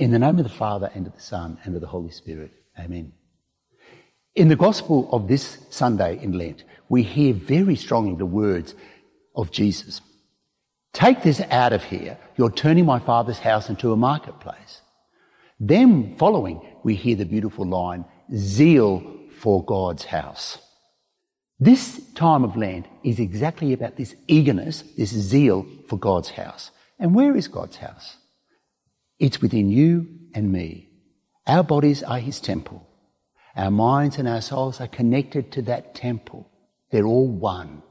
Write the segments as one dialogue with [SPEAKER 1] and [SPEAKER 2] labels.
[SPEAKER 1] In the name of the Father, and of the Son, and of the Holy Spirit. Amen. In the Gospel of this Sunday in Lent, we hear very strongly the words of Jesus. Take this out of here. You're turning my Father's house into a marketplace. Then, following, we hear the beautiful line, zeal for God's house. This time of Lent is exactly about this eagerness, this zeal for God's house. And where is God's house? It's within you and me. Our bodies are His temple. Our minds and our souls are connected to that temple. They're all one.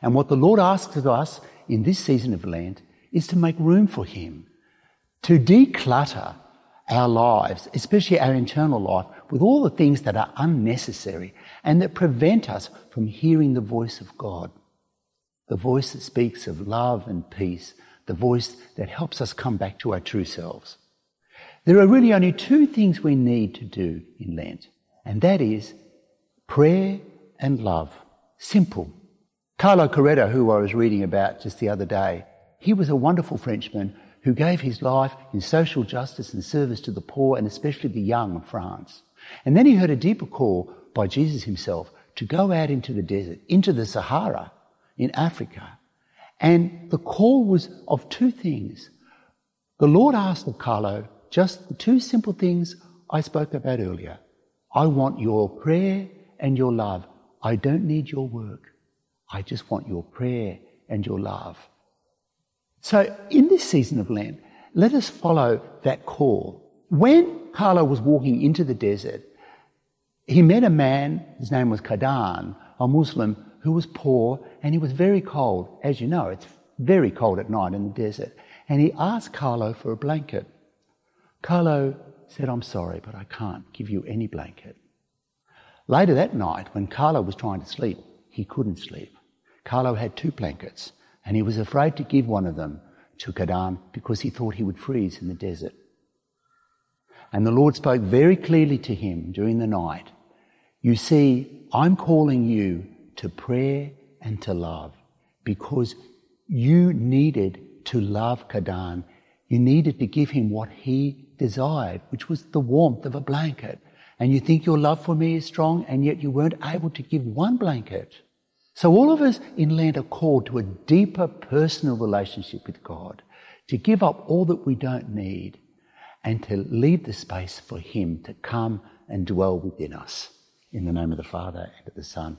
[SPEAKER 1] And what the Lord asks of us in this season of Lent is to make room for Him, to declutter our lives, especially our internal life, with all the things that are unnecessary and that prevent us from hearing the voice of God. The voice that speaks of love and peace, the voice that helps us come back to our true selves. There are really only two things we need to do in Lent, and that is prayer and love. Simple. Carlo Carretto, who I was reading about just the other day, he was a wonderful Frenchman who gave his life in social justice and service to the poor and especially the young of France. And then he heard a deeper call by Jesus himself to go out into the desert, into the Sahara in Africa. And the call was of two things. The Lord asked of Carlo just the two simple things I spoke about earlier. I want your prayer and your love. I don't need your work. I just want your prayer and your love. So in this season of Lent, let us follow that call. When Carlo was walking into the desert, he met a man, his name was Kadan, a Muslim who was poor and he was very cold. As you know, it's very cold at night in the desert. And he asked Carlo for a blanket. Carlo said, I'm sorry, but I can't give you any blanket. Later that night, when Carlo was trying to sleep, he couldn't sleep. Carlo had two blankets and he was afraid to give one of them to Kadan because he thought he would freeze in the desert. And the Lord spoke very clearly to him during the night. You see, I'm calling you to prayer and to love because you needed to love Kadan. You needed to give him what he desired, which was the warmth of a blanket. And you think your love for me is strong, and yet you weren't able to give one blanket. So all of us in Lent are called to a deeper personal relationship with God, to give up all that we don't need and to leave the space for Him to come and dwell within us. In the name of the Father and of the Son